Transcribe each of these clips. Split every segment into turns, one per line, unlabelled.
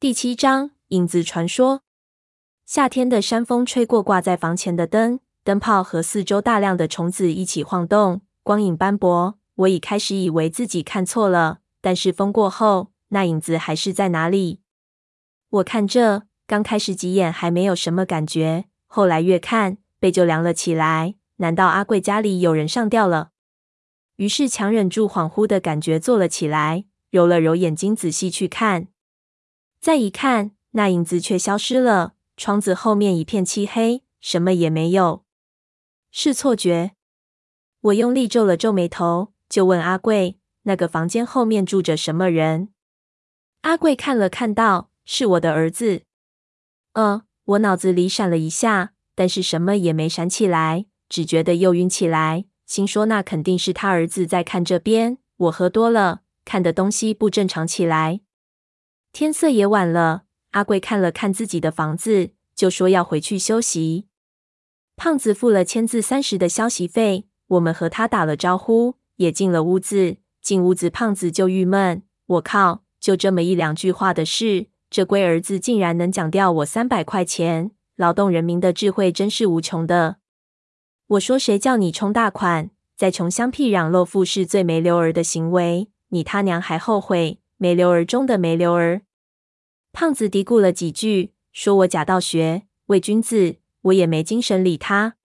第七章影子传说。夏天的山风吹过挂在房前的灯，灯泡和四周大量的虫子一起晃动，光影斑驳。我已开始以为自己看错了，但是风过后，那影子还是在哪里。我看这，刚开始几眼还没有什么感觉，后来越看背就凉了起来。难道阿贵家里有人上吊了？于是强忍住恍惚的感觉坐了起来，揉了揉眼睛，仔细去看。再一看，那影子却消失了。窗子后面一片漆黑，什么也没有。是错觉？我用力皱了皱眉头，就问阿贵：“那个房间后面住着什么人？”阿贵看了看道：“是我的儿子。”呃，我脑子里闪了一下，但是什么也没闪起来，只觉得又晕起来，心说那肯定是他儿子在看这边。我喝多了，看的东西不正常起来。天色也晚了，阿贵看了看自己的房子，就说要回去休息。胖子付了签字三十的消息费，我们和他打了招呼，也进了屋子。进屋子，胖子就郁闷：“我靠，就这么一两句话的事，这龟儿子竟然能讲掉我三百块钱！劳动人民的智慧真是无穷的。”我说：“谁叫你充大款，在穷乡僻壤露富是最没溜儿的行为，你他娘还后悔？”没溜儿中的没溜儿，胖子嘀咕了几句，说我假道学，伪君子。我也没精神理他。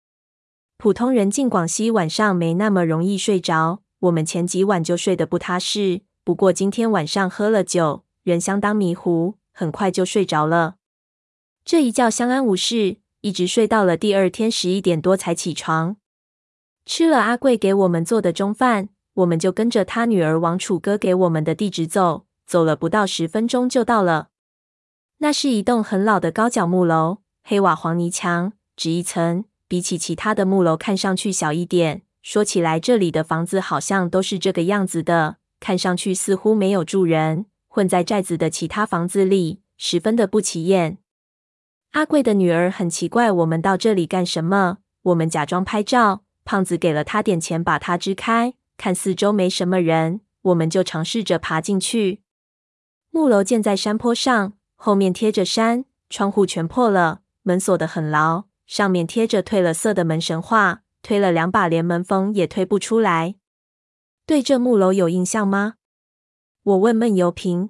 普通人进广西晚上没那么容易睡着，我们前几晚就睡得不踏实。不过今天晚上喝了酒，人相当迷糊，很快就睡着了。这一觉相安无事，一直睡到了第二天十一点多才起床，吃了阿贵给我们做的中饭。我们就跟着他女儿往楚哥给我们的地址走，走了不到十分钟就到了。那是一栋很老的高脚木楼，黑瓦黄泥墙，只一层，比起其他的木楼看上去小一点。说起来，这里的房子好像都是这个样子的，看上去似乎没有住人，混在寨子的其他房子里，十分的不起眼。阿贵的女儿很奇怪，我们到这里干什么？我们假装拍照，胖子给了他点钱，把他支开。看四周没什么人，我们就尝试着爬进去。木楼建在山坡上，后面贴着山，窗户全破了，门锁得很牢，上面贴着褪了色的门神话，推了两把，连门缝也推不出来。对这木楼有印象吗？我问闷油瓶。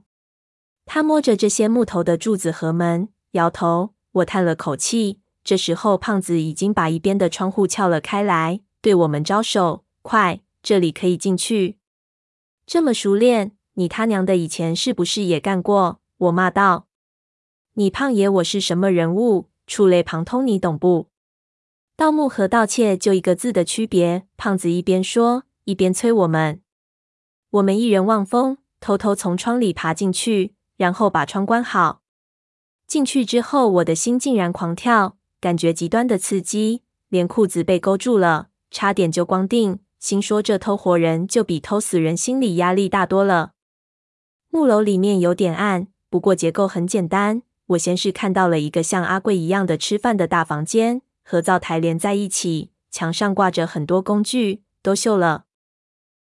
他摸着这些木头的柱子和门，摇头。我叹了口气。这时候，胖子已经把一边的窗户撬了开来，对我们招手：“快！”这里可以进去，这么熟练，你他娘的以前是不是也干过？我骂道：“你胖爷我是什么人物？触类旁通，你懂不？盗墓和盗窃就一个字的区别。”胖子一边说，一边催我们。我们一人望风，偷偷从窗里爬进去，然后把窗关好。进去之后，我的心竟然狂跳，感觉极端的刺激，连裤子被勾住了，差点就光腚。心说这偷活人就比偷死人心理压力大多了。木楼里面有点暗，不过结构很简单。我先是看到了一个像阿贵一样的吃饭的大房间，和灶台连在一起，墙上挂着很多工具，都锈了。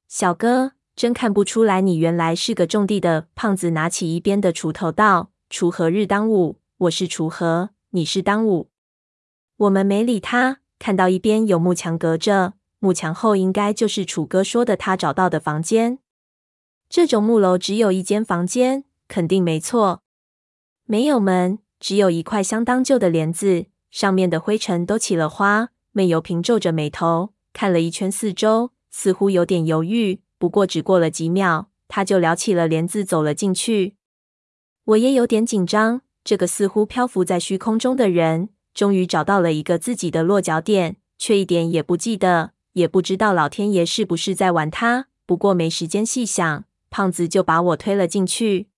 小哥，真看不出来你原来是个种地的。胖子拿起一边的锄头道：“锄禾日当午，我是锄禾，你是当午。”我们没理他，看到一边有木墙隔着。木墙后应该就是楚哥说的他找到的房间。这种木楼只有一间房间，肯定没错。没有门，只有一块相当旧的帘子，上面的灰尘都起了花。闷油瓶皱着眉头看了一圈四周，似乎有点犹豫。不过只过了几秒，他就撩起了帘子走了进去。我也有点紧张。这个似乎漂浮在虚空中的人，终于找到了一个自己的落脚点，却一点也不记得。也不知道老天爷是不是在玩他，不过没时间细想，胖子就把我推了进去。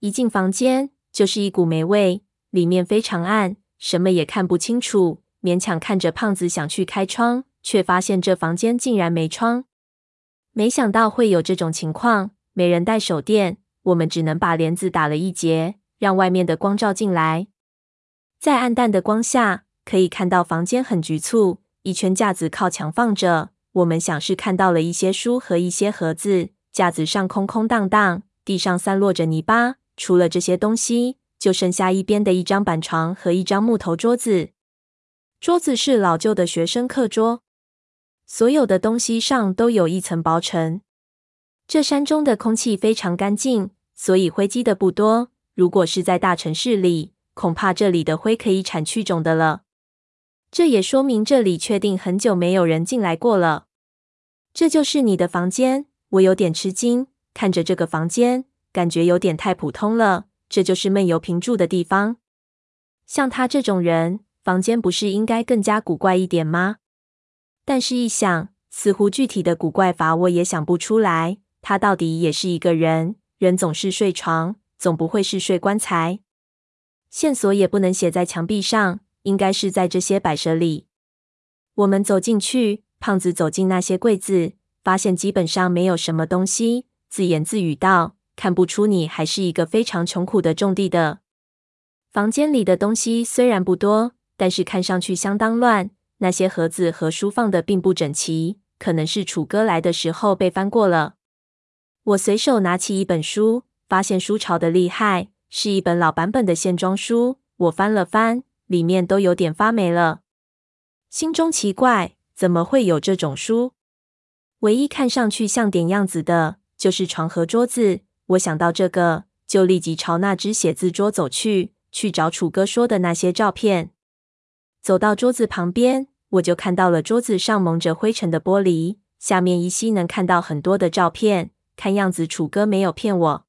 一进房间就是一股霉味，里面非常暗，什么也看不清楚。勉强看着胖子想去开窗，却发现这房间竟然没窗。没想到会有这种情况，没人带手电，我们只能把帘子打了一截，让外面的光照进来。在暗淡的光下，可以看到房间很局促。一圈架子靠墙放着，我们想是看到了一些书和一些盒子。架子上空空荡荡，地上散落着泥巴，除了这些东西，就剩下一边的一张板床和一张木头桌子。桌子是老旧的学生课桌，所有的东西上都有一层薄尘。这山中的空气非常干净，所以灰积的不多。如果是在大城市里，恐怕这里的灰可以铲去种的了。这也说明这里确定很久没有人进来过了。这就是你的房间？我有点吃惊，看着这个房间，感觉有点太普通了。这就是闷油瓶住的地方。像他这种人，房间不是应该更加古怪一点吗？但是，一想，似乎具体的古怪法我也想不出来。他到底也是一个人？人总是睡床，总不会是睡棺材。线索也不能写在墙壁上，应该是在这些摆设里。我们走进去，胖子走进那些柜子，发现基本上没有什么东西，自言自语道：“看不出你还是一个非常穷苦的种地的。”房间里的东西虽然不多，但是看上去相当乱。那些盒子和书放的并不整齐，可能是楚哥来的时候被翻过了。我随手拿起一本书，发现书潮的厉害，是一本老版本的线装书。我翻了翻，里面都有点发霉了。心中奇怪，怎么会有这种书？唯一看上去像点样子的，就是床和桌子。我想到这个，就立即朝那只写字桌走去，去找楚哥说的那些照片。走到桌子旁边，我就看到了桌子上蒙着灰尘的玻璃，下面依稀能看到很多的照片。看样子楚哥没有骗我。